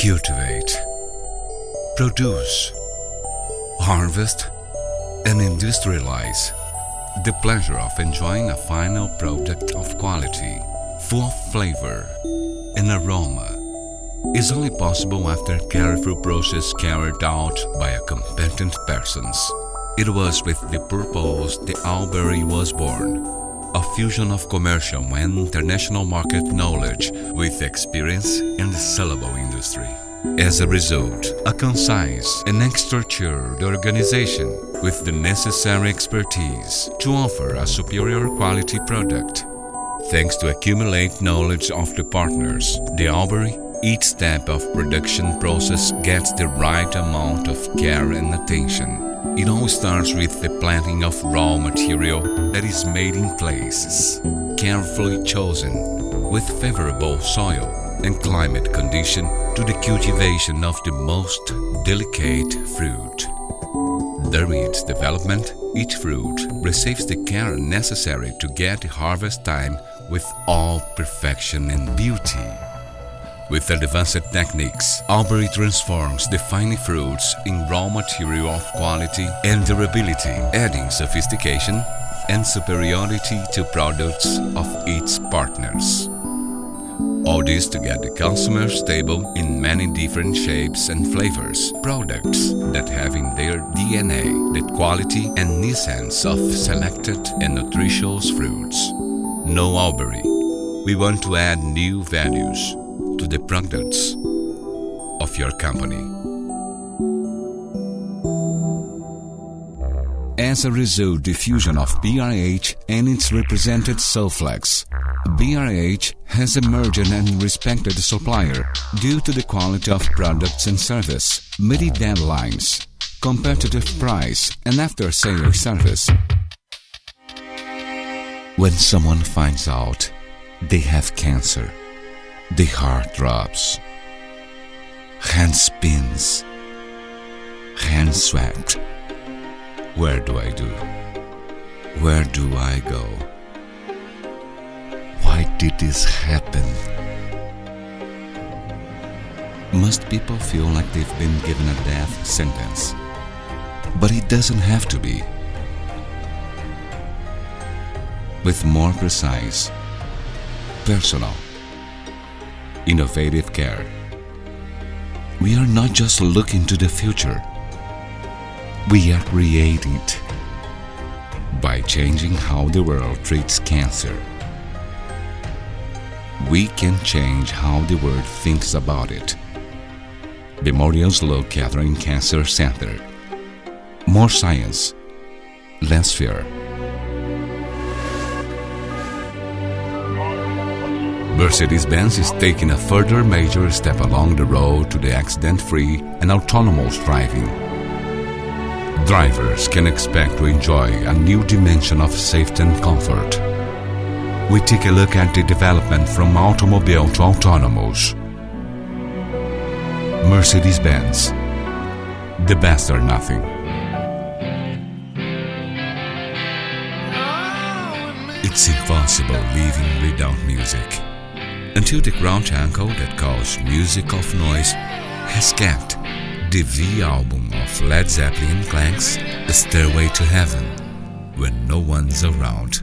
cultivate, produce, harvest, and industrialize the pleasure of enjoying a final product of quality, full of flavor and aroma, is only possible after careful process carried out by a competent persons. It was with the purpose the Albury was born, a fusion of commercial and international market knowledge with experience in the sellable industry. As a result, a concise and structured organization with the necessary expertise to offer a superior quality product. Thanks to accumulate knowledge of the partners, the Albury, each step of production process gets the right amount of care and attention. It all starts with the planting of raw material that is made in places, carefully chosen, with favorable soil and climate condition to the cultivation of the most delicate fruit. During its development, each fruit receives the care necessary to get harvest time with all perfection and beauty. With advanced techniques, Albury transforms the fine fruits in raw material of quality and durability, adding sophistication and superiority to products of its partners. All this to get the consumer stable in many different shapes and flavors, products that have in their DNA the quality and essence of selected and nutritious fruits. No Albury. We want to add new values to the products of your company. As a result, diffusion of BRH and its represented Sulflex, BRH has emerged and respected supplier due to the quality of products and service, meeting deadlines, competitive price, and after-sale service. When someone finds out they have cancer, the heart drops, hand spins, hand sweat. Where do I do? Where do I go? Did this happen? Most people feel like they've been given a death sentence. But it doesn't have to be. With more precise, personal, innovative care, we are not just looking to the future, we are creating it by changing how the world treats cancer. We can change how the world thinks about it. Memorial Sloan Kettering Cancer Center. More science, less fear. Mercedes-Benz is taking a further major step along the road to the accident-free and autonomous driving. Drivers can expect to enjoy a new dimension of safety and comfort. We take a look at the development from automobile to autonomous. Mercedes-Benz. The best or nothing. It's impossible living without music. Until the ground angle that calls music of noise has kept the V album of Led Zeppelin clanks A Stairway to Heaven when no one's around.